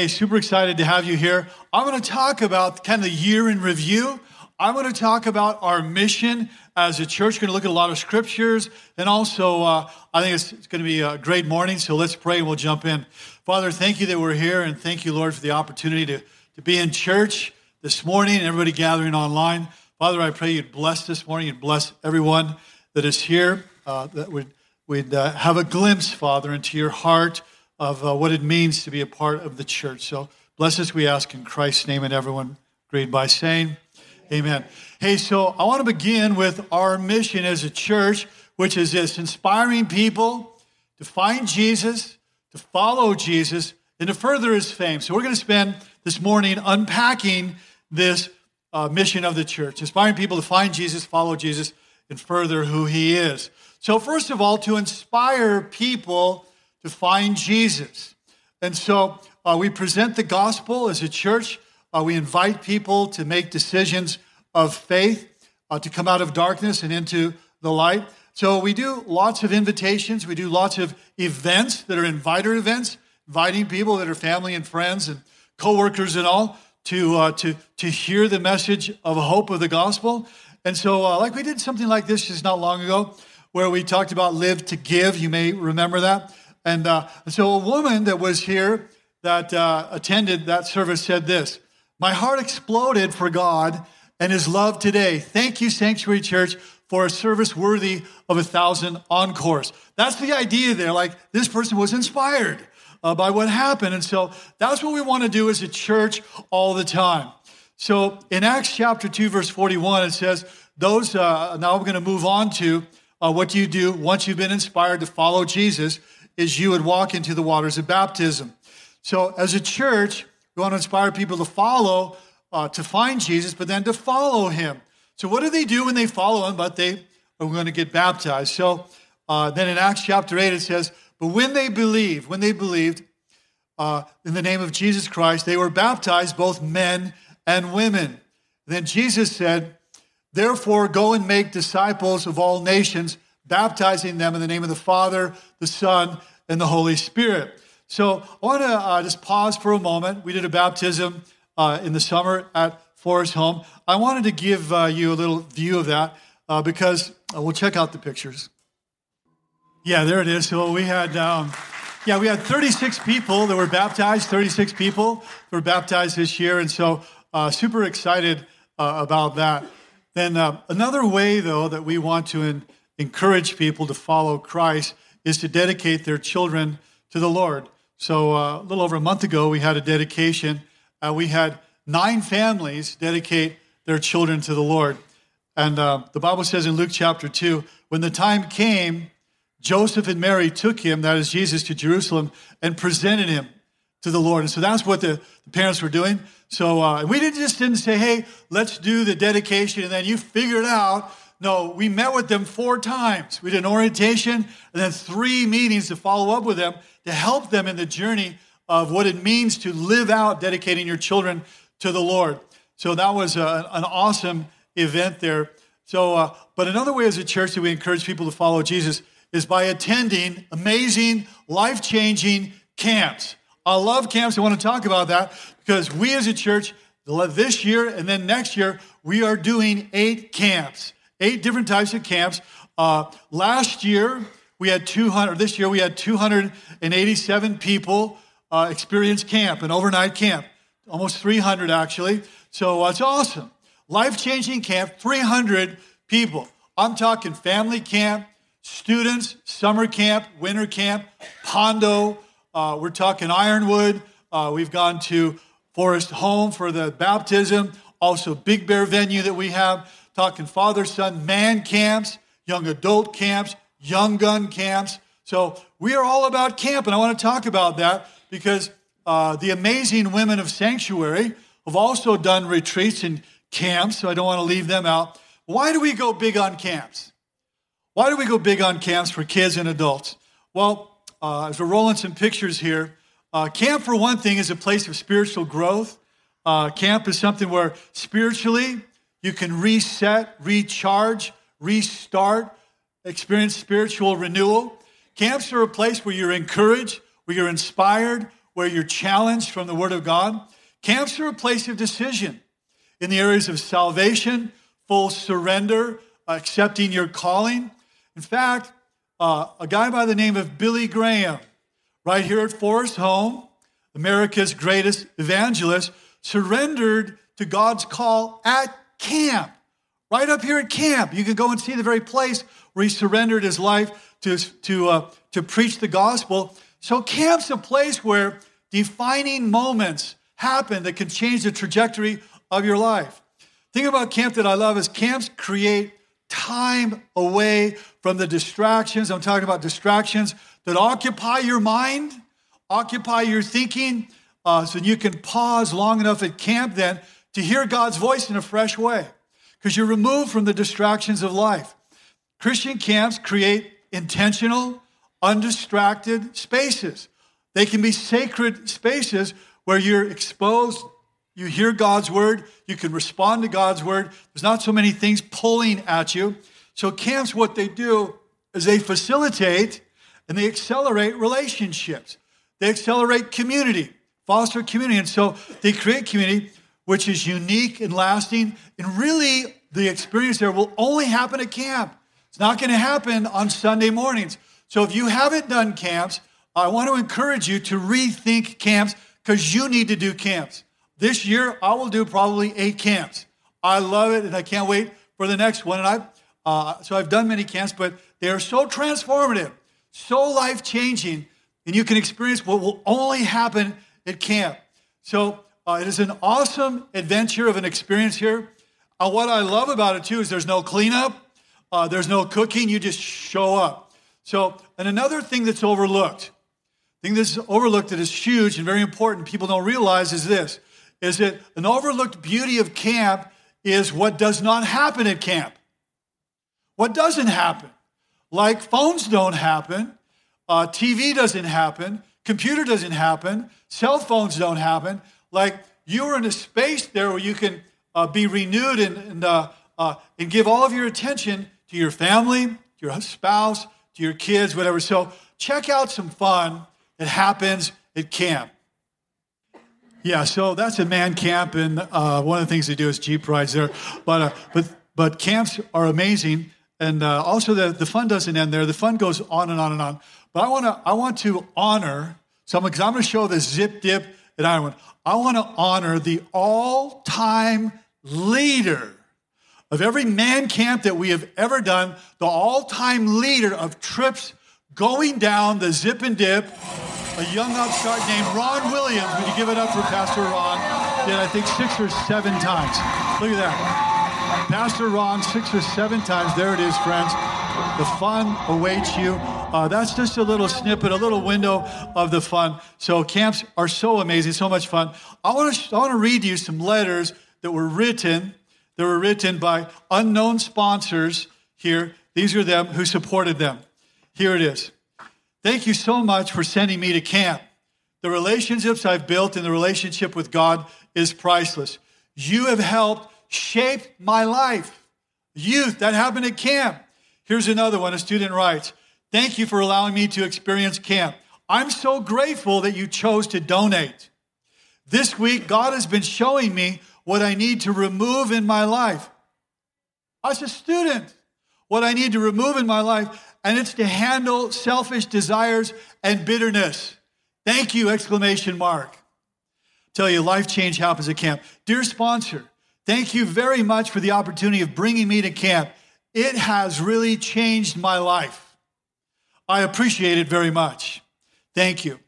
Hey, super excited to have you here. I'm going to talk about kind of the year in review. I'm going to talk about our mission as a church. We're going to look at a lot of scriptures. And also, uh, I think it's, it's, going to be a great morning. So let's pray and we'll jump in. Father, thank you that we're here. And thank you, Lord, for the opportunity to, to be in church this morning and everybody gathering online. Father, I pray you'd bless this morning. You'd bless everyone that is here, uh, that would we'd uh, have a glimpse, Father, into your heart of uh, what it means to be a part of the church. So bless us, we ask in Christ's name, and everyone agreed by saying, Amen. Hey, so I want to begin with our mission as a church, which is this inspiring people to find Jesus, to follow Jesus, and to further his fame. So we're going to spend this morning unpacking this uh, mission of the church, inspiring people to find Jesus, follow Jesus, and further who he is. So, first of all, to inspire people to find Jesus. And so uh, we present the gospel as a church. Uh, we invite people to make decisions of faith, uh, to come out of darkness and into the light. So we do lots of invitations. We do lots of events that are inviter events, inviting people that are family and friends and coworkers and all to, uh, to, to hear the message of hope of the gospel. And so, uh, like we did something like this just not long ago, where we talked about live to give. You may remember that. And uh, so a woman that was here that uh, attended that service said this My heart exploded for God and his love today. Thank you, Sanctuary Church, for a service worthy of a thousand encores. That's the idea there. Like this person was inspired uh, by what happened. And so that's what we want to do as a church all the time. So in Acts chapter 2, verse 41, it says, Those, uh, now we're going to move on to uh, what do you do once you've been inspired to follow Jesus is you would walk into the waters of baptism. So, as a church, we want to inspire people to follow, uh, to find Jesus, but then to follow him. So, what do they do when they follow him? But they are going to get baptized. So, uh, then in Acts chapter 8, it says, But when they believed, when they believed uh, in the name of Jesus Christ, they were baptized, both men and women. Then Jesus said, Therefore, go and make disciples of all nations baptizing them in the name of the Father, the Son, and the Holy Spirit. So I want to uh, just pause for a moment. We did a baptism uh, in the summer at Forest Home. I wanted to give uh, you a little view of that uh, because uh, we'll check out the pictures. Yeah, there it is. So we had, um, yeah, we had 36 people that were baptized. 36 people were baptized this year, and so uh, super excited about that. Then another way, though, that we want to in, encourage people to follow Christ is to dedicate their children to the Lord. So, uh, a little over a month ago, we had a dedication. Uh, we had nine families dedicate their children to the Lord. And uh, the Bible says in Luke chapter 2 when the time came, Joseph and Mary took him, that is Jesus, to Jerusalem and presented him to the Lord. And so that's what the, the parents were doing. So uh, we didn't just didn't say, hey, let's do the dedication and then you figure it out. No, we met with them four times. We did an orientation and then three meetings to follow up with them to help them in the journey of what it means to live out dedicating your children to the Lord. So that was a, an awesome event there. So, uh, but another way as a church that we encourage people to follow Jesus is by attending amazing, life changing camps. I love camps. I want to talk about that because we as a church, this year and then next year, we are doing eight camps eight different types of camps. Uh, last year, we had 200, this year, we had 287 people uh, experience camp, an overnight camp, almost 300 actually. So uh, it's awesome. Life changing camp, 300 people. I'm talking family camp, students, summer camp, winter camp, Pondo. Uh, we're talking Ironwood. Uh, we've gone to Forest Home for the baptism, also Big Bear venue that we have talking father son man camps, young adult camps, young gun camps. So we are all about camp, and I want to talk about that because uh, the amazing women of Sanctuary have also done retreats and camps, so I don't want to leave them out. Why do we go big on camps? Why do we go big on camps for kids and adults? Well, uh, as we're rolling some pictures here, uh, camp, for one thing, is a place of spiritual growth. Uh, camp is something where spiritually you can reset, recharge, restart, experience spiritual renewal. Camps are a place where you're encouraged, where you're inspired, where you're challenged from the Word of God. Camps are a place of decision in the areas of salvation, full surrender, accepting your calling. In fact, uh, a guy by the name of Billy Graham, right here at Forest Home, America's greatest evangelist, surrendered to God's call at camp. Right up here at camp. You can go and see the very place where he surrendered his life to, to, uh, to preach the gospel. So, camp's a place where defining moments happen that can change the trajectory of your life. Thing about camp that I love is camps create time away from the distractions. I'm talking about distractions that occupy your mind, occupy your thinking, uh, so you can pause long enough at camp then to hear God's voice in a fresh way because you're removed from the distractions of life. Christian camps create intentional, undistracted spaces. They can be sacred spaces where you're exposed, you hear God's word, you can respond to God's word. There's not so many things pulling at you. So, camps, what they do is they facilitate and they accelerate relationships, they accelerate community, foster community. And so, they create community which is unique and lasting. And really, the experience there will only happen at camp. It's not going to happen on Sunday mornings. So if you haven't done camps, I want to encourage you to rethink camps because you need to do camps. This year, I will do probably eight camps. I love it, and I can't wait for the next one. And I, uh, so I've done many camps, but they are so transformative, so life changing, and you can experience what will only happen at camp. So uh, it is an awesome adventure of an experience here. Uh, what I love about it too is there's no cleanup, uh, there's no cooking, you just show up. So, and another thing that's overlooked, thing that's overlooked that is huge and very important, people don't realize is this, is that an overlooked beauty of camp is what does not happen at camp. What doesn't happen? Like phones don't happen, uh, TV doesn't happen, computer doesn't happen, cell phones don't happen like you are in a space there where you can uh, be renewed and, and, uh, uh, and give all of your attention to your family, to your spouse, to your kids, whatever. So check out some fun that happens at camp. Yeah, so that's a man camp, and uh, one of the things they do is jeep rides there. But uh, but but camps are amazing, and uh, also the, the fun doesn't end there. The fun goes on and on and on. But I want to I want to honor someone because I'm going to show the zip dip at Ironwood. I want to honor the all time leader of every man camp that we have ever done, the all time leader of trips going down the zip and dip, a young upstart named Ron Williams. Would you give it up for Pastor Ron? Did I think six or seven times. Look at that. Pastor Ron, six or seven times. There it is, friends. The fun awaits you. Uh, that's just a little snippet, a little window of the fun. So camps are so amazing, so much fun. I want to I want to read you some letters that were written that were written by unknown sponsors here. These are them who supported them. Here it is. Thank you so much for sending me to camp. The relationships I've built and the relationship with God is priceless. You have helped shape my life. Youth, that happened at camp. Here's another one. A student writes, Thank you for allowing me to experience camp. I'm so grateful that you chose to donate. This week, God has been showing me what I need to remove in my life. As a student, what I need to remove in my life, and it's to handle selfish desires and bitterness. Thank you, exclamation mark. Tell you, life change happens at camp. Dear sponsor, thank you very much for the opportunity of bringing me to camp. It has really changed my life. I appreciate it very much. Thank you.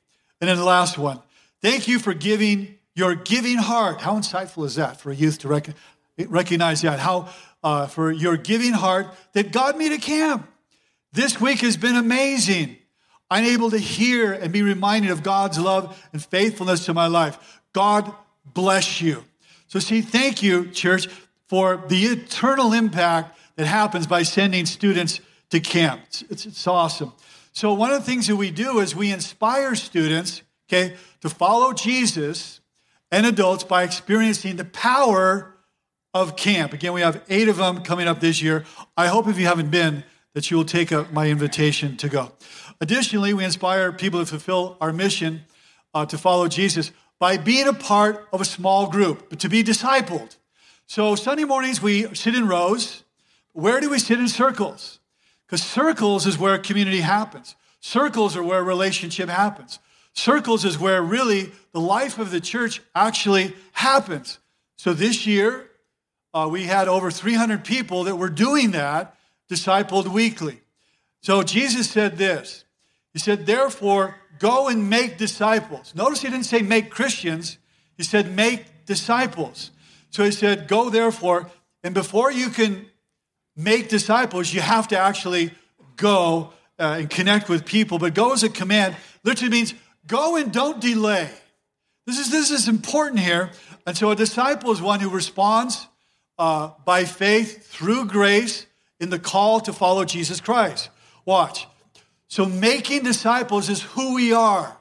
And then the last one. Thank you for giving your giving heart. How insightful is that for a youth to rec- recognize that? How uh, for your giving heart that got me to camp. This week has been amazing. I'm able to hear and be reminded of God's love and faithfulness to my life. God bless you. So, see, thank you, church, for the eternal impact that happens by sending students to camp. It's, it's, it's awesome. So, one of the things that we do is we inspire students, okay, to follow Jesus and adults by experiencing the power of camp. Again, we have eight of them coming up this year. I hope if you haven't been, that you will take up my invitation to go. Additionally, we inspire people to fulfill our mission uh, to follow Jesus? By being a part of a small group, but to be discipled. So Sunday mornings we sit in rows. Where do we sit in circles? Because circles is where community happens. Circles are where relationship happens. Circles is where really the life of the church actually happens. So this year, uh, we had over 300 people that were doing that, discipled weekly. So Jesus said this He said, Therefore, go and make disciples. Notice he didn't say make Christians, he said make disciples. So he said, Go therefore, and before you can make disciples, you have to actually go uh, and connect with people. But go as a command literally means go and don't delay. This is, this is important here. And so a disciple is one who responds uh, by faith through grace in the call to follow Jesus Christ. Watch. So making disciples is who we are.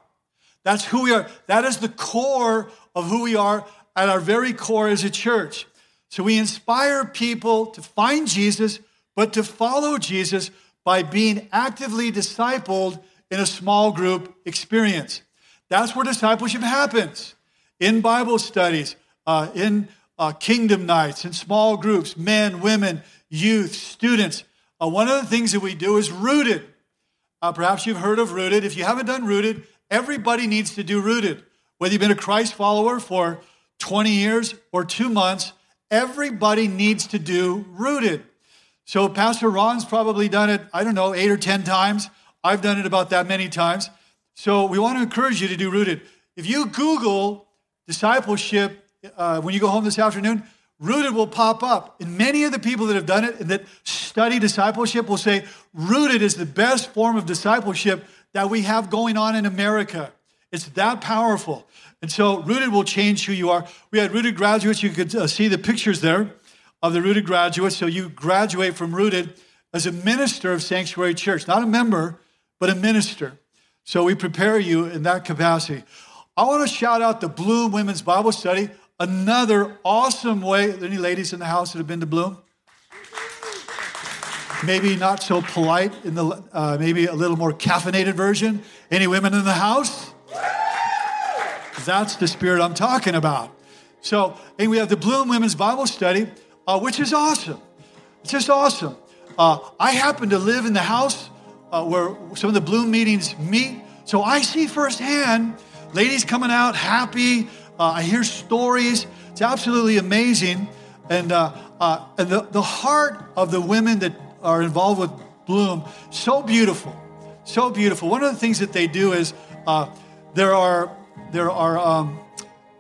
That's who we are. That is the core of who we are at our very core as a church. So we inspire people to find Jesus, but to follow Jesus by being actively discipled in a small group experience. That's where discipleship happens in Bible studies, uh, in uh, kingdom nights, in small groups, men, women, youth, students. Uh, one of the things that we do is rooted. Uh, perhaps you've heard of rooted. If you haven't done rooted, everybody needs to do rooted. Whether you've been a Christ follower for 20 years or two months, everybody needs to do rooted. So Pastor Ron's probably done it, I don't know, eight or 10 times. I've done it about that many times. So we want to encourage you to do rooted. If you Google discipleship uh, when you go home this afternoon, rooted will pop up. And many of the people that have done it and that study discipleship will say rooted is the best form of discipleship that we have going on in America. It's that powerful. And so Rooted will change who you are. We had Rooted graduates. You could uh, see the pictures there of the Rooted graduates. So you graduate from Rooted as a minister of Sanctuary Church, not a member, but a minister. So we prepare you in that capacity. I want to shout out the Bloom Women's Bible Study, another awesome way. Any ladies in the house that have been to Bloom? Maybe not so polite in the, uh, maybe a little more caffeinated version. Any women in the house? That's the spirit I'm talking about. So, and we have the Bloom Women's Bible Study, uh, which is awesome. It's just awesome. Uh, I happen to live in the house uh, where some of the Bloom meetings meet, so I see firsthand ladies coming out happy. Uh, I hear stories. It's absolutely amazing. And, uh, uh, and the, the heart of the women that are involved with Bloom, so beautiful. So beautiful. One of the things that they do is there are there are um,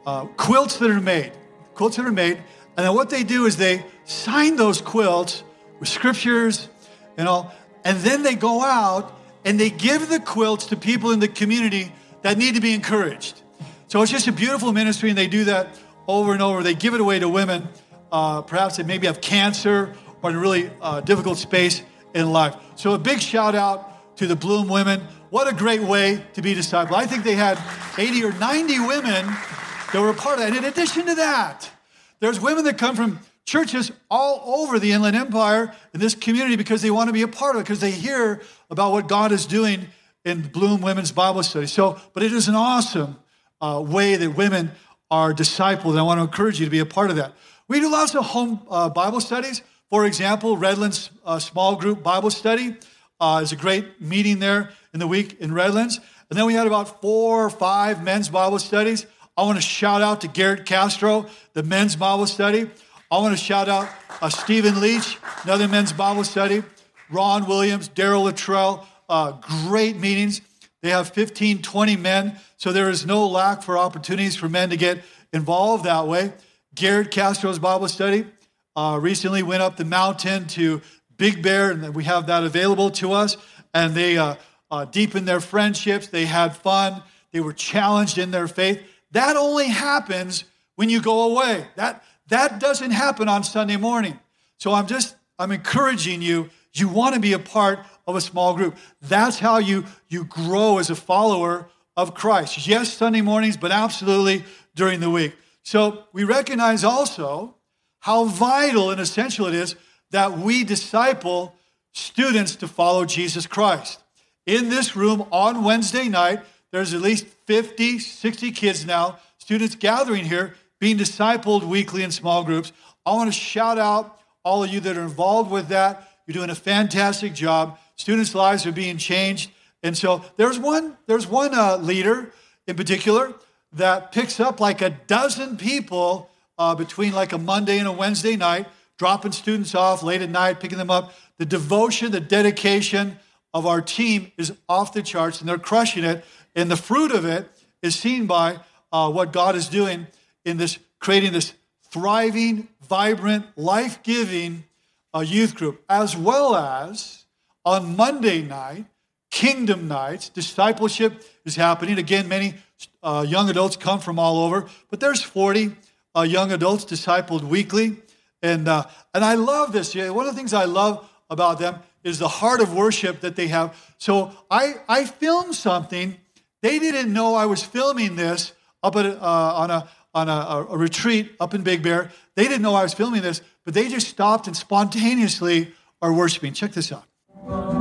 uh, quilts that are made, quilts that are made, and then what they do is they sign those quilts with scriptures and all, and then they go out and they give the quilts to people in the community that need to be encouraged. So it's just a beautiful ministry, and they do that over and over. They give it away to women, uh, perhaps they maybe have cancer or in a really uh, difficult space in life. So a big shout out to the Bloom women. What a great way to be discipled. I think they had 80 or 90 women that were a part of that. And in addition to that, there's women that come from churches all over the Inland Empire in this community because they want to be a part of it, because they hear about what God is doing in Bloom Women's Bible Study. So, but it is an awesome uh, way that women are discipled, and I want to encourage you to be a part of that. We do lots of home uh, Bible studies. For example, Redlands uh, small group Bible study uh, is a great meeting there in the week in Redlands. And then we had about four or five men's Bible studies. I want to shout out to Garrett Castro, the men's Bible study. I want to shout out uh, Stephen Leach, another men's Bible study. Ron Williams, Daryl Luttrell, uh, great meetings. They have 15, 20 men, so there is no lack for opportunities for men to get involved that way. Garrett Castro's Bible study uh, recently went up the mountain to Big Bear, and we have that available to us. And they uh, uh, deepened their friendships. They had fun. They were challenged in their faith. That only happens when you go away. That, that doesn't happen on Sunday morning. So I'm just, I'm encouraging you, you want to be a part of a small group. That's how you, you grow as a follower of Christ. Yes, Sunday mornings, but absolutely during the week. So we recognize also how vital and essential it is that we disciple students to follow Jesus Christ in this room on Wednesday night, there's at least 50, 60 kids now, students gathering here, being discipled weekly in small groups. I want to shout out all of you that are involved with that. You're doing a fantastic job. Students' lives are being changed. And so there's one, there's one uh, leader in particular that picks up like a dozen people uh, between like a Monday and a Wednesday night, dropping students off late at night, picking them up. The devotion, the dedication of our team is off the charts, and they're crushing it. And the fruit of it is seen by uh, what God is doing in this, creating this thriving, vibrant, life giving uh, youth group, as well as on Monday night, kingdom nights, discipleship is happening. Again, many uh, young adults come from all over, but there's 40 uh, young adults discipled weekly. And, uh, and I love this. One of the things I love about them is the heart of worship that they have. So I, I filmed something. They didn't know I was filming this up at, uh, on, a, on a, a retreat up in Big Bear. They didn't know I was filming this, but they just stopped and spontaneously are worshiping. Check this out.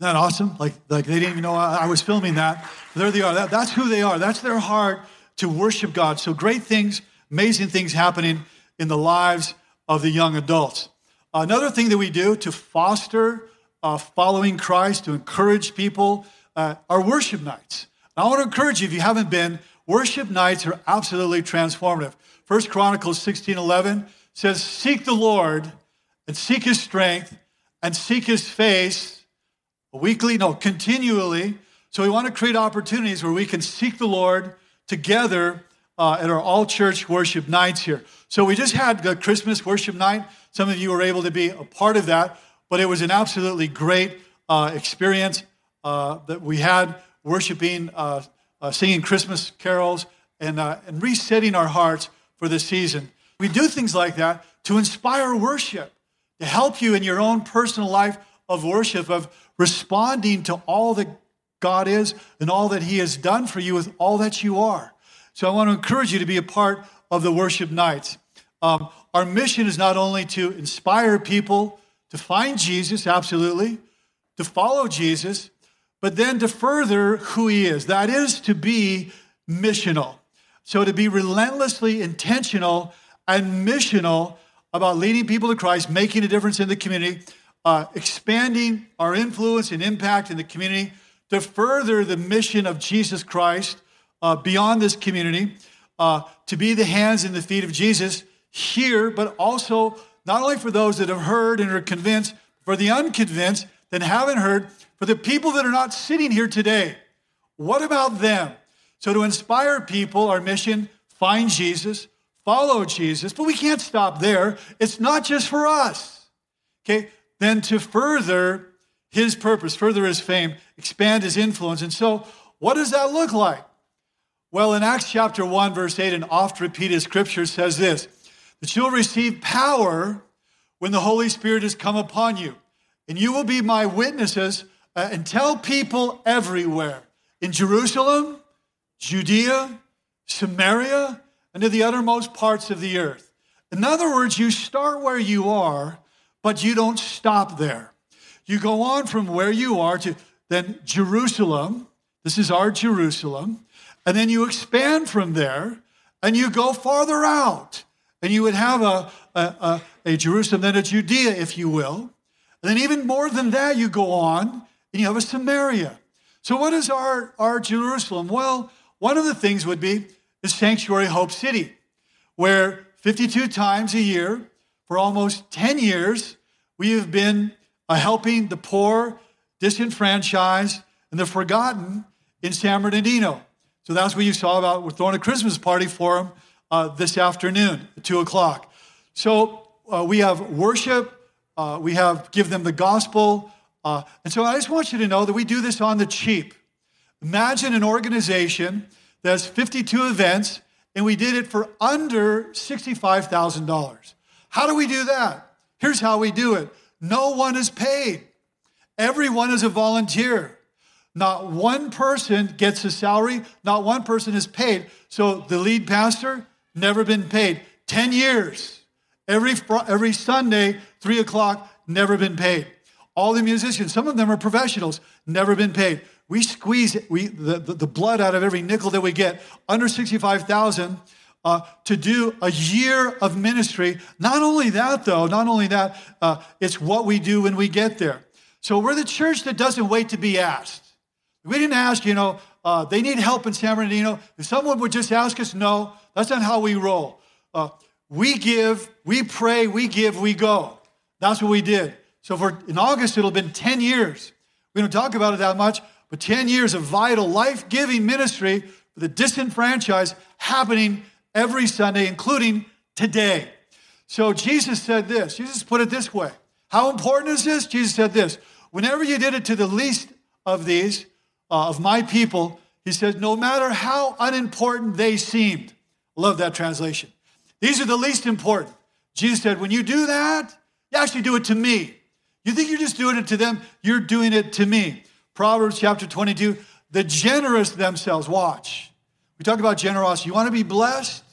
That awesome? Like, like they didn't even know I, I was filming that. There they are. That, that's who they are. That's their heart to worship God. So great things, amazing things happening in the lives of the young adults. Another thing that we do to foster uh, following Christ, to encourage people, uh, are worship nights. I want to encourage you, if you haven't been, worship nights are absolutely transformative. First Chronicles 16 11 says, Seek the Lord and seek his strength and seek his face weekly, no, continually. So we want to create opportunities where we can seek the Lord together uh, at our all church worship nights here. So we just had the Christmas worship night. Some of you were able to be a part of that, but it was an absolutely great uh, experience uh, that we had worshiping, uh, uh, singing Christmas carols, and, uh, and resetting our hearts for the season. We do things like that to inspire worship, to help you in your own personal life of worship, of responding to all that God is and all that He has done for you with all that you are. So I want to encourage you to be a part of the worship nights. Um, our mission is not only to inspire people to find Jesus, absolutely, to follow Jesus, but then to further who He is. That is to be missional. So to be relentlessly intentional and missional about leading people to Christ, making a difference in the community uh, expanding our influence and impact in the community to further the mission of Jesus Christ uh, beyond this community, uh, to be the hands and the feet of Jesus here, but also not only for those that have heard and are convinced, for the unconvinced that haven't heard, for the people that are not sitting here today. What about them? So, to inspire people, our mission find Jesus, follow Jesus, but we can't stop there. It's not just for us. Okay, then to further his purpose, further his fame, expand his influence. And so, what does that look like? Well, in Acts chapter 1, verse 8, an oft repeated scripture says this that you'll receive power when the Holy Spirit has come upon you, and you will be my witnesses uh, and tell people everywhere in Jerusalem, Judea, Samaria, and to the uttermost parts of the earth. In other words, you start where you are but you don't stop there. You go on from where you are to then Jerusalem. This is our Jerusalem. And then you expand from there and you go farther out. And you would have a, a, a, a Jerusalem, then a Judea, if you will. And then even more than that, you go on and you have a Samaria. So, what is our, our Jerusalem? Well, one of the things would be the Sanctuary Hope City, where 52 times a year for almost 10 years, we have been uh, helping the poor, disenfranchised, and the forgotten in San Bernardino. So that's what you saw about. We're throwing a Christmas party for them uh, this afternoon at 2 o'clock. So uh, we have worship, uh, we have give them the gospel. Uh, and so I just want you to know that we do this on the cheap. Imagine an organization that has 52 events, and we did it for under $65,000. How do we do that? Here's how we do it no one is paid, everyone is a volunteer. Not one person gets a salary, not one person is paid. So the lead pastor, never been paid. 10 years. Every, every Sunday, 3 o'clock, never been paid. All the musicians, some of them are professionals, never been paid. We squeeze we, the, the, the blood out of every nickel that we get, under 65,000 uh, to do a year of ministry. Not only that, though, not only that, uh, it's what we do when we get there. So we're the church that doesn't wait to be asked. We didn't ask, you know, uh, they need help in San Bernardino. If someone would just ask us, no, that's not how we roll. Uh, we give, we pray, we give, we go. That's what we did. So for in August, it'll have been 10 years. We don't talk about it that much, but 10 years of vital, life giving ministry for the disenfranchised happening every Sunday, including today. So Jesus said this. Jesus put it this way. How important is this? Jesus said this. Whenever you did it to the least of these, uh, of my people, he said, no matter how unimportant they seemed. Love that translation. These are the least important. Jesus said, when you do that, you actually do it to me. You think you're just doing it to them, you're doing it to me. Proverbs chapter 22, the generous themselves, watch. We talk about generosity. You want to be blessed?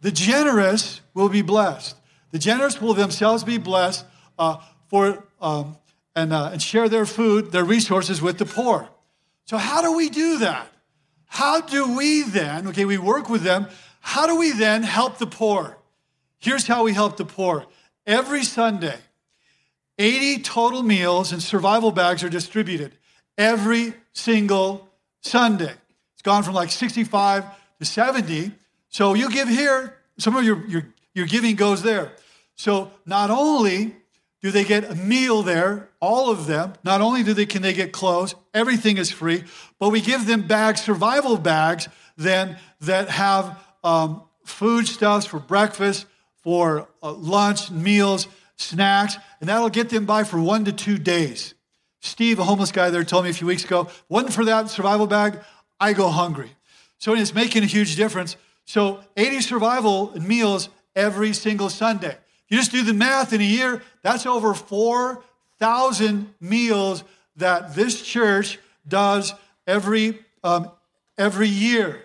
The generous will be blessed. The generous will themselves be blessed uh, for um, and, uh, and share their food, their resources with the poor. So how do we do that? How do we then? Okay, we work with them. How do we then help the poor? Here's how we help the poor. Every Sunday, 80 total meals and survival bags are distributed every single Sunday. It's gone from like 65 to 70. So you give here, some of your, your, your giving goes there. So not only do they get a meal there, all of them, not only do they can they get clothes, everything is free, but we give them bags, survival bags, then that have um, foodstuffs for breakfast, for uh, lunch, meals, snacks, and that'll get them by for one to two days. Steve, a homeless guy there, told me a few weeks ago, wasn't for that survival bag, I go hungry. So it's making a huge difference. So 80 survival meals every single Sunday. You just do the math in a year, that's over 4,000 meals that this church does every, um, every year.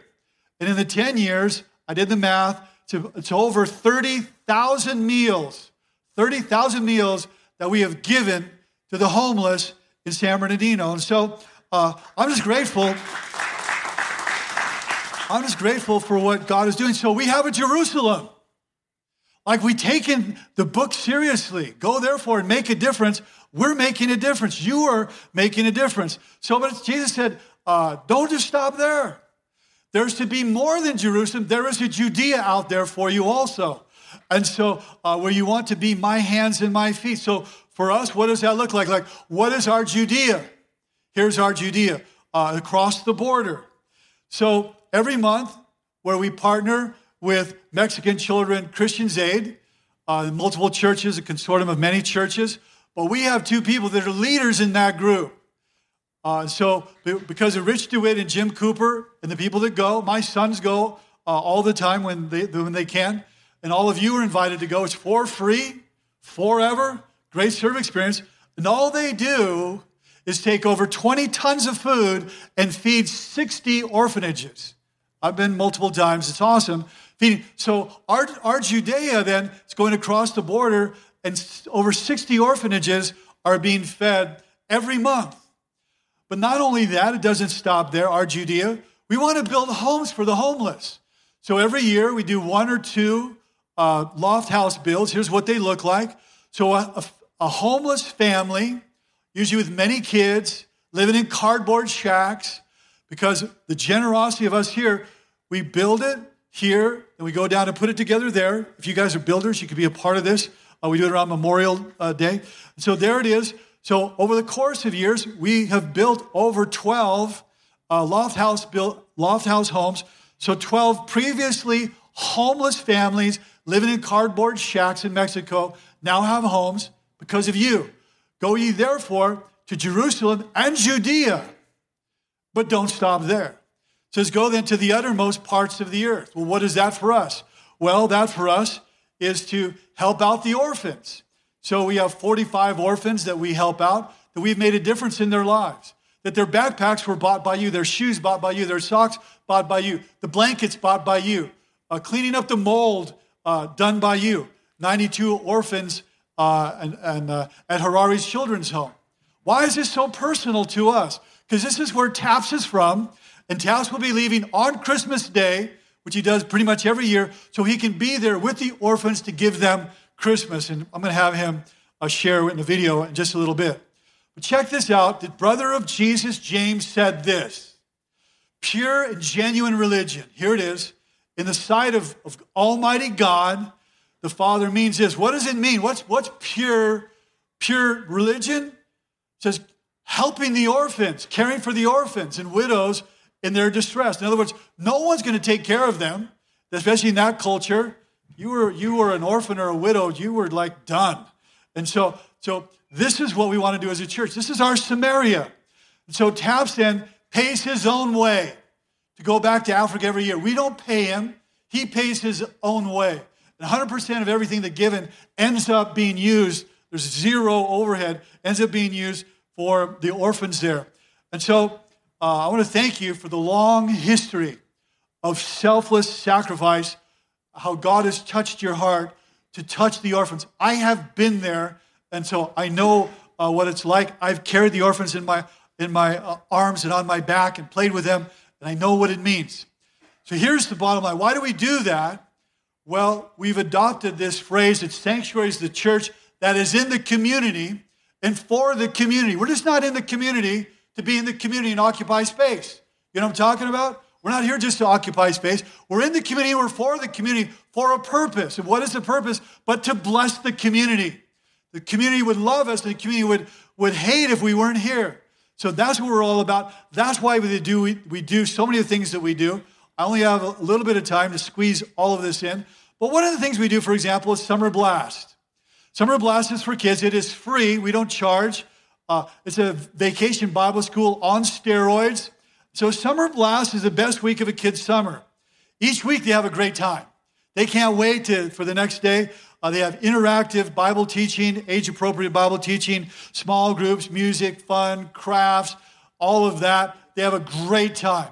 And in the 10 years, I did the math, to, it's over 30,000 meals, 30,000 meals that we have given to the homeless in San Bernardino. And so uh, I'm just grateful. I'm just grateful for what God is doing. So we have a Jerusalem. Like we taken the book seriously. Go therefore and make a difference. We're making a difference. You are making a difference. So, but Jesus said, uh, don't just stop there. There's to be more than Jerusalem. There is a Judea out there for you also. And so, uh, where you want to be my hands and my feet. So, for us, what does that look like? Like, what is our Judea? Here's our Judea uh, across the border. So, every month where we partner with Mexican Children Christians Aid, uh, multiple churches, a consortium of many churches, but we have two people that are leaders in that group. Uh, so, because of Rich DeWitt and Jim Cooper and the people that go, my sons go uh, all the time when they, when they can, and all of you are invited to go. It's for free, forever, great service experience. And all they do is take over 20 tons of food and feed 60 orphanages. I've been multiple times. It's awesome. So our, our Judea then is going across the border, and over 60 orphanages are being fed every month. But not only that, it doesn't stop there, our Judea. We want to build homes for the homeless. So every year we do one or two uh, loft house builds. Here's what they look like. So a, a, a homeless family, usually with many kids, living in cardboard shacks, because the generosity of us here, we build it here and we go down and put it together there. If you guys are builders, you could be a part of this. Uh, we do it around Memorial uh, Day. So there it is. So over the course of years, we have built over 12 uh, loft house built loft house homes. So 12 previously homeless families living in cardboard shacks in Mexico now have homes because of you. Go ye therefore to Jerusalem and Judea but don't stop there. It says, Go then to the uttermost parts of the earth. Well, what is that for us? Well, that for us is to help out the orphans. So we have 45 orphans that we help out, that we've made a difference in their lives. that their backpacks were bought by you, their shoes bought by you, their socks bought by you, the blankets bought by you, uh, cleaning up the mold uh, done by you. 92 orphans uh, and, and uh, at Harari's Children's Home. Why is this so personal to us? Because this is where TAPS is from, and TAPS will be leaving on Christmas Day, which he does pretty much every year, so he can be there with the orphans to give them Christmas. And I'm going to have him uh, share in the video in just a little bit. But check this out. The brother of Jesus, James, said this pure and genuine religion, here it is, in the sight of, of Almighty God, the Father means this. What does it mean? What's, what's pure, pure religion? It says helping the orphans, caring for the orphans and widows in their distress. In other words, no one's going to take care of them, especially in that culture. You were, you were an orphan or a widow, you were like done. And so, so this is what we want to do as a church. This is our Samaria. And so Taps pays his own way to go back to Africa every year. We don't pay him, he pays his own way. And 100% of everything that given ends up being used, there's zero overhead, ends up being used for the orphans there. And so uh, I want to thank you for the long history of selfless sacrifice, how God has touched your heart to touch the orphans. I have been there, and so I know uh, what it's like. I've carried the orphans in my in my uh, arms and on my back and played with them, and I know what it means. So here's the bottom line. Why do we do that? Well, we've adopted this phrase that sanctuaries the church that is in the community and for the community. We're just not in the community to be in the community and occupy space. You know what I'm talking about? We're not here just to occupy space. We're in the community, we're for the community for a purpose. And what is the purpose? But to bless the community. The community would love us, the community would, would hate if we weren't here. So that's what we're all about. That's why we do, we, we do so many of the things that we do. I only have a little bit of time to squeeze all of this in. But one of the things we do, for example, is Summer Blast. Summer Blast is for kids. It is free. We don't charge. Uh, it's a vacation Bible school on steroids. So Summer Blast is the best week of a kid's summer. Each week they have a great time. They can't wait to, for the next day. Uh, they have interactive Bible teaching, age appropriate Bible teaching, small groups, music, fun, crafts, all of that. They have a great time.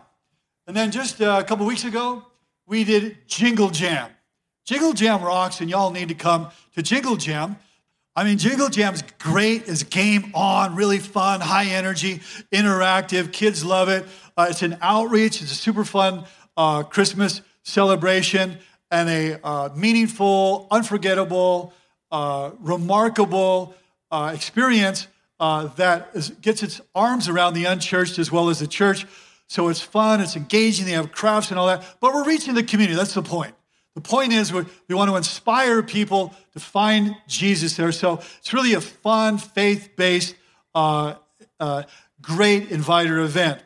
And then just uh, a couple weeks ago, we did Jingle Jam. Jingle Jam rocks, and y'all need to come to Jingle Jam. I mean, Jingle Jam's great. It's game on, really fun, high energy, interactive. Kids love it. Uh, it's an outreach. It's a super fun uh, Christmas celebration and a uh, meaningful, unforgettable, uh, remarkable uh, experience uh, that is, gets its arms around the unchurched as well as the church. So it's fun, it's engaging, they have crafts and all that. But we're reaching the community. That's the point. The point is, we want to inspire people to find Jesus there. So it's really a fun, faith based, uh, uh, great inviter event.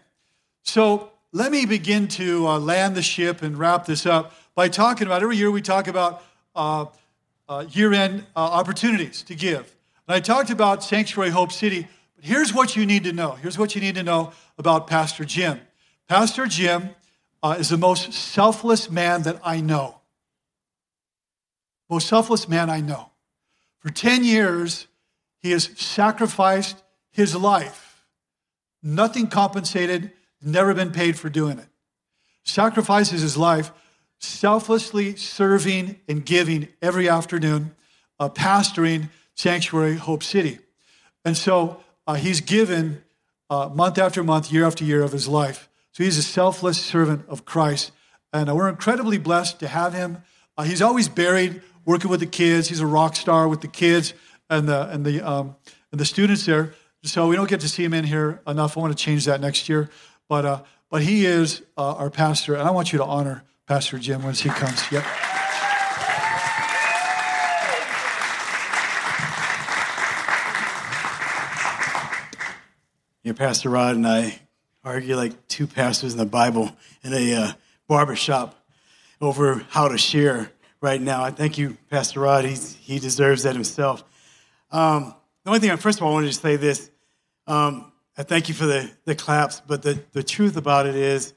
So let me begin to uh, land the ship and wrap this up by talking about every year we talk about uh, uh, year end uh, opportunities to give. And I talked about Sanctuary Hope City, but here's what you need to know. Here's what you need to know about Pastor Jim. Pastor Jim is the most selfless man that I know most selfless man I know. For 10 years, he has sacrificed his life. Nothing compensated, never been paid for doing it. Sacrifices his life, selflessly serving and giving every afternoon, uh, pastoring Sanctuary Hope City. And so uh, he's given uh, month after month, year after year of his life. So he's a selfless servant of Christ. And uh, we're incredibly blessed to have him. Uh, he's always buried working with the kids. He's a rock star with the kids and the and the um, and the students there. So we don't get to see him in here enough. I want to change that next year, but uh, but he is uh, our pastor, and I want you to honor Pastor Jim once he comes. Yep. Yeah, Pastor Rod and I argue like two pastors in the Bible in a uh, barber shop over how to share right now. I thank you, Pastor Rod. He's, he deserves that himself. Um, the only thing, first of all, I wanted to say this. Um, I thank you for the, the claps, but the, the truth about it is,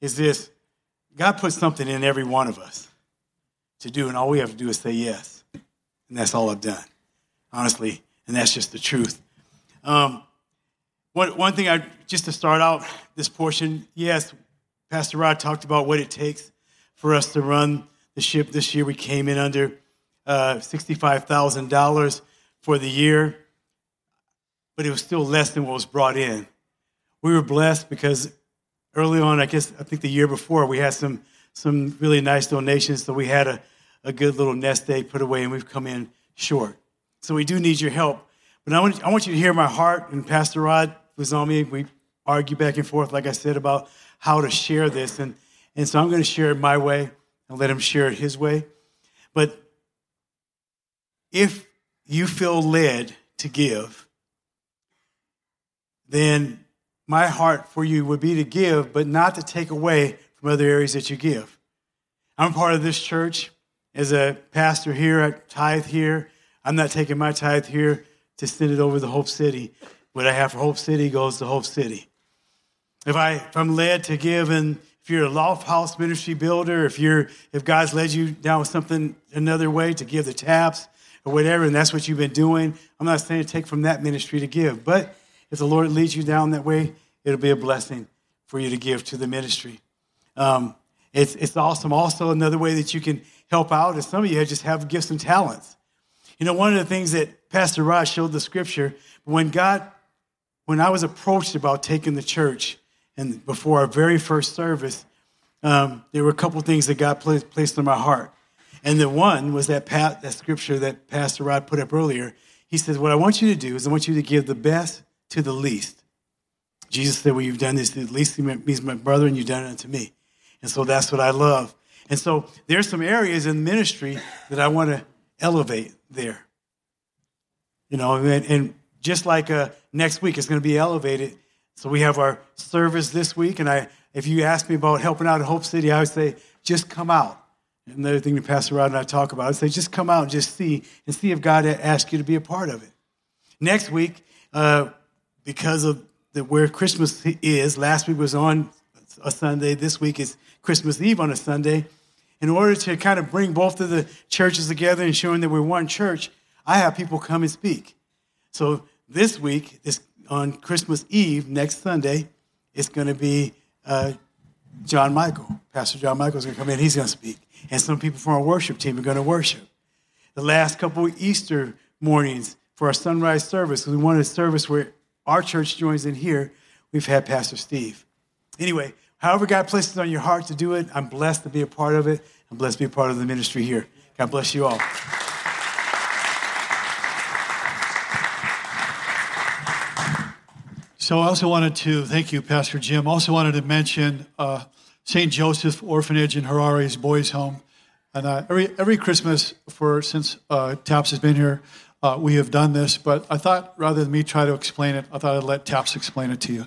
is this God put something in every one of us to do, and all we have to do is say yes. And that's all I've done, honestly. And that's just the truth. Um, one, one thing I just to start out this portion, yes, Pastor Rod talked about what it takes for us to run the ship. This year we came in under uh, $65,000 for the year, but it was still less than what was brought in. We were blessed because early on, I guess, I think the year before, we had some, some really nice donations. So we had a, a good little nest egg put away, and we've come in short. So we do need your help. But I want, I want you to hear my heart, and Pastor Rod was on me. We argue back and forth, like I said, about how to share this. And, and so I'm going to share it my way and let him share it his way. But if you feel led to give, then my heart for you would be to give, but not to take away from other areas that you give. I'm part of this church as a pastor here, at tithe here. I'm not taking my tithe here to send it over to Hope City. What I have for Hope City goes to Hope City. If I if I'm led to give and if you're a loft house ministry builder, if you're if God's led you down with something another way to give the taps or whatever, and that's what you've been doing, I'm not saying to take from that ministry to give. But if the Lord leads you down that way, it'll be a blessing for you to give to the ministry. Um, it's, it's awesome. Also, another way that you can help out is some of you just have gifts and talents. You know, one of the things that Pastor Rod showed the scripture, when God, when I was approached about taking the church, and before our very first service, um, there were a couple things that God placed, placed in my heart. And the one was that, pat, that scripture that Pastor Rod put up earlier. He says, What I want you to do is I want you to give the best to the least. Jesus said, Well, you've done this to the least, means my brother, and you've done it unto me. And so that's what I love. And so there's some areas in ministry that I want to elevate there. You know, and, and just like uh, next week, it's going to be elevated. So we have our service this week, and I, if you ask me about helping out at Hope City, I would say just come out. Another thing that Pastor Rod and I talk about, I would say just come out and just see, and see if God asks you to be a part of it. Next week, uh, because of the, where Christmas is, last week was on a Sunday. This week is Christmas Eve on a Sunday. In order to kind of bring both of the churches together and showing that we're one church, I have people come and speak. So this week, this, on Christmas Eve, next Sunday, it's going to be uh, John Michael. Pastor John Michael is going to come in. He's going to speak. And some people from our worship team are going to worship. The last couple Easter mornings for our sunrise service, we wanted a service where our church joins in here. We've had Pastor Steve. Anyway, however God places on your heart to do it, I'm blessed to be a part of it. I'm blessed to be a part of the ministry here. God bless you all. So I also wanted to thank you, Pastor Jim. Also wanted to mention uh, St. Joseph Orphanage in Harare's boys' home. And uh, every every Christmas for since uh, Taps has been here, uh, we have done this. But I thought rather than me try to explain it, I thought I'd let Taps explain it to you.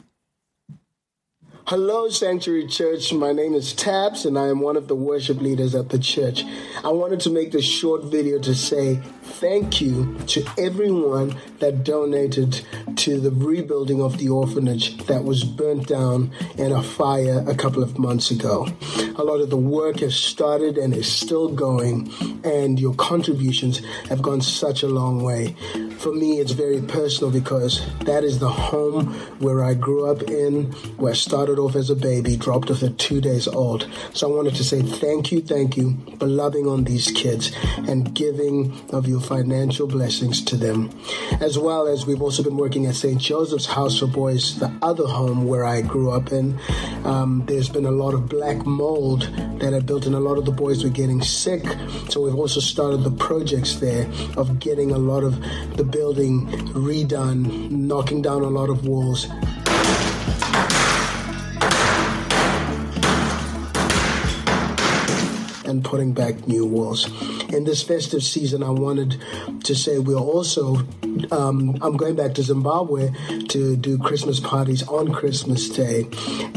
Hello, Sanctuary Church. My name is Taps, and I am one of the worship leaders at the church. I wanted to make this short video to say thank you to everyone that donated to the rebuilding of the orphanage that was burnt down in a fire a couple of months ago. A lot of the work has started and is still going, and your contributions have gone such a long way. For me, it's very personal because that is the home where I grew up in, where I started off as a baby, dropped off at two days old. So I wanted to say thank you, thank you for loving on these kids and giving of your financial blessings to them. As well as we've also been working at St. Joseph's House for Boys, the other home where I grew up in. Um, there's been a lot of black mold that had built, and a lot of the boys were getting sick. So we've also started the projects there of getting a lot of the building redone, knocking down a lot of walls. And putting back new walls in this festive season, I wanted to say we're also, um, I'm going back to Zimbabwe to do Christmas parties on Christmas Day.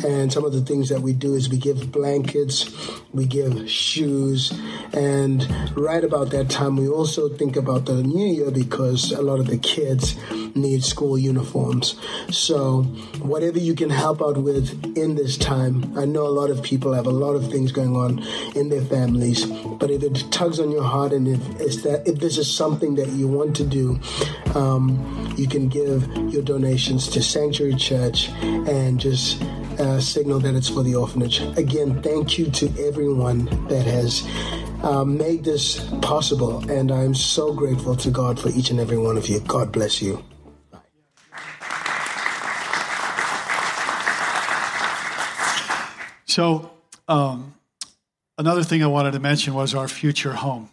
And some of the things that we do is we give blankets, we give shoes, and right about that time, we also think about the new year because a lot of the kids need school uniforms. So, whatever you can help out with in this time, I know a lot of people have a lot of things going on in their families, but if it tugs on your heart and if, that, if this is something that you want to do, um, you can give your donations to Sanctuary Church and just uh, signal that it's for the orphanage. Again, thank you to everyone that has uh, made this possible, and I'm so grateful to God for each and every one of you. God bless you. So, um, another thing I wanted to mention was our future home.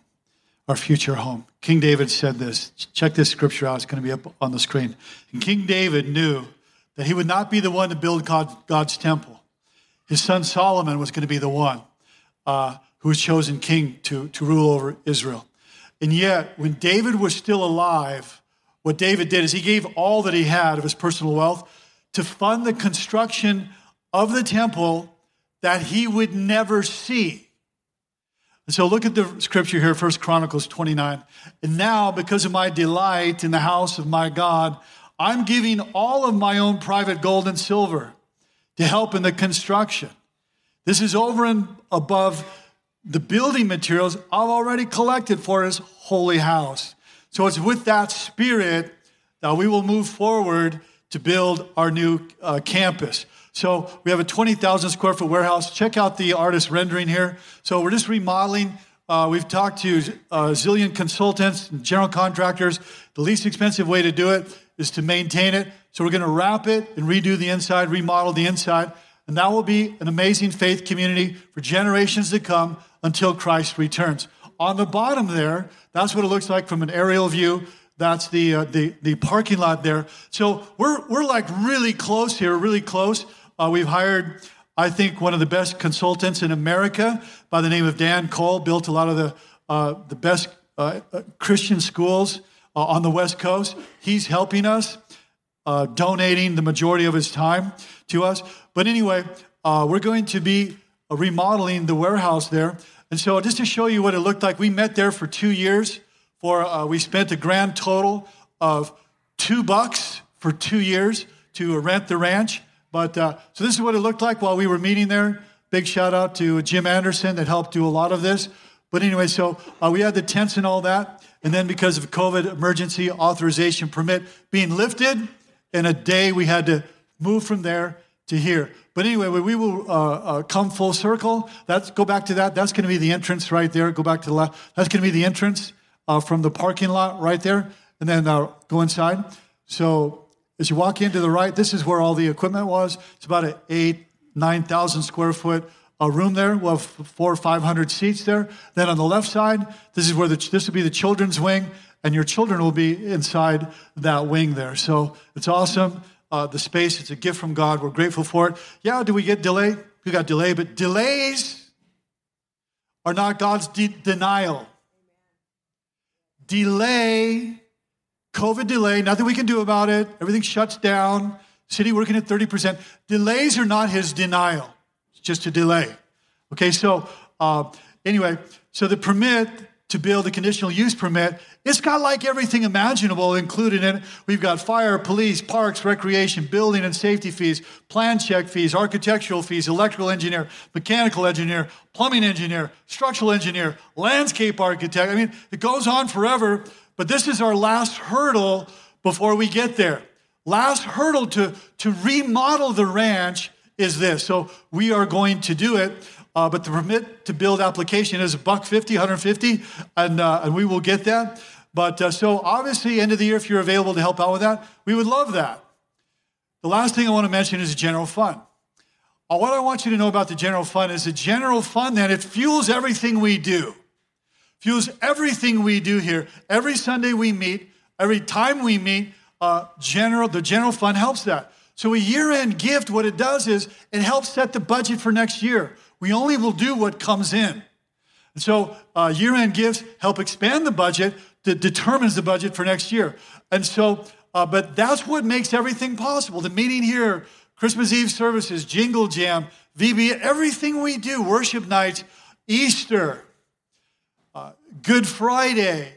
Our future home. King David said this. Check this scripture out. It's going to be up on the screen. And King David knew that he would not be the one to build God, God's temple. His son Solomon was going to be the one uh, who was chosen king to, to rule over Israel. And yet, when David was still alive, what David did is he gave all that he had of his personal wealth to fund the construction of the temple that he would never see. So look at the scripture here, First Chronicles 29. And now, because of my delight in the house of my God, I'm giving all of my own private gold and silver to help in the construction. This is over and above the building materials I've already collected for his holy house. So it's with that spirit that we will move forward to build our new uh, campus. So we have a 20,000 square foot warehouse. Check out the artist rendering here. So we're just remodeling. Uh, we've talked to a uh, zillion consultants and general contractors. The least expensive way to do it is to maintain it. So we're going to wrap it and redo the inside, remodel the inside. And that will be an amazing faith community for generations to come until Christ returns. On the bottom there, that's what it looks like from an aerial view. That's the, uh, the, the parking lot there. So we're, we're like really close here, really close. Uh, we've hired, I think, one of the best consultants in America by the name of Dan Cole, built a lot of the, uh, the best uh, uh, Christian schools uh, on the West Coast. He's helping us, uh, donating the majority of his time to us. But anyway, we're going to be remodeling the warehouse there. And so, just to show you what it looked like, we met there for two years. For we spent a grand total of two bucks for two years to rent the ranch. But uh, so this is what it looked like while we were meeting there. Big shout out to Jim Anderson that helped do a lot of this. But anyway, so uh, we had the tents and all that. And then because of COVID emergency authorization permit being lifted, in a day we had to move from there to here. But anyway, we will uh, uh, come full circle. That's go back to that. That's going to be the entrance right there. Go back to the left. That's going to be the entrance uh, from the parking lot right there, and then uh, go inside. So as you walk into the right, this is where all the equipment was. It's about an eight, nine thousand square foot a room there. We'll have four or five hundred seats there. Then on the left side, this is where the, this will be the children's wing, and your children will be inside that wing there. So it's awesome. Uh, the space, it's a gift from God. We're grateful for it. Yeah, do we get delay? We got delay, but delays are not God's de- denial. Delay, COVID delay, nothing we can do about it. Everything shuts down. City working at 30%. Delays are not his denial it's just a delay. Okay, so uh, anyway, so the permit to build a conditional use permit, it's got like everything imaginable included in it. We've got fire, police, parks, recreation, building and safety fees, plan check fees, architectural fees, electrical engineer, mechanical engineer, plumbing engineer, structural engineer, landscape architect. I mean, it goes on forever, but this is our last hurdle before we get there. Last hurdle to, to remodel the ranch is this. So we are going to do it, uh, but the permit to build application is a buck 50, 150, and, uh, and we will get that. But uh, so obviously, end of the year, if you're available to help out with that, we would love that. The last thing I want to mention is the general fund. Uh, what I want you to know about the general fund is the general fund, then it fuels everything we do. Fuels everything we do here. Every Sunday we meet, every time we meet, uh, general, the general fund helps that. So a year end gift, what it does is it helps set the budget for next year. We only will do what comes in. And so uh, year end gifts help expand the budget that determines the budget for next year. And so, uh, but that's what makes everything possible. The meeting here, Christmas Eve services, Jingle Jam, VB, everything we do, worship nights, Easter, Good Friday,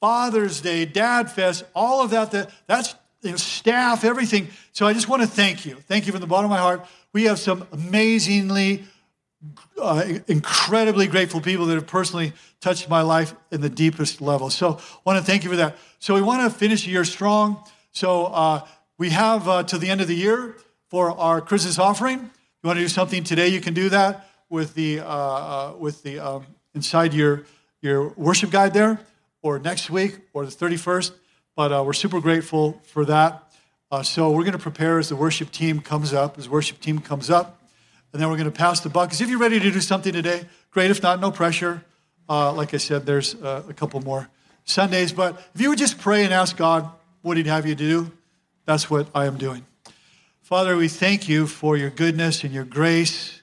Father's Day, Dad Fest, all of that, that that's you know, staff, everything. So I just want to thank you. Thank you from the bottom of my heart. We have some amazingly, uh, incredibly grateful people that have personally touched my life in the deepest level. So I want to thank you for that. So we want to finish the year strong. So uh, we have uh, to the end of the year for our Christmas offering. If You want to do something today? You can do that with the uh, uh, with the um, inside your your worship guide there, or next week, or the 31st. But uh, we're super grateful for that. Uh, so we're going to prepare as the worship team comes up, as worship team comes up, and then we're going to pass the buck. Because if you're ready to do something today, great. If not, no pressure. Uh, like I said, there's uh, a couple more Sundays. But if you would just pray and ask God what He'd have you do, that's what I am doing. Father, we thank you for your goodness and your grace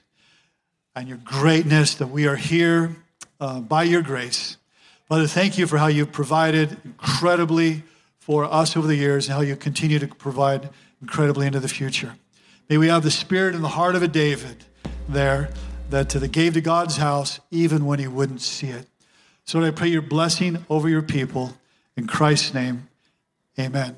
and your greatness that we are here uh, by your grace. Father, thank you for how you've provided incredibly for us over the years and how you continue to provide incredibly into the future. May we have the spirit and the heart of a David there that uh, gave to God's house even when he wouldn't see it. So I pray your blessing over your people. In Christ's name, amen.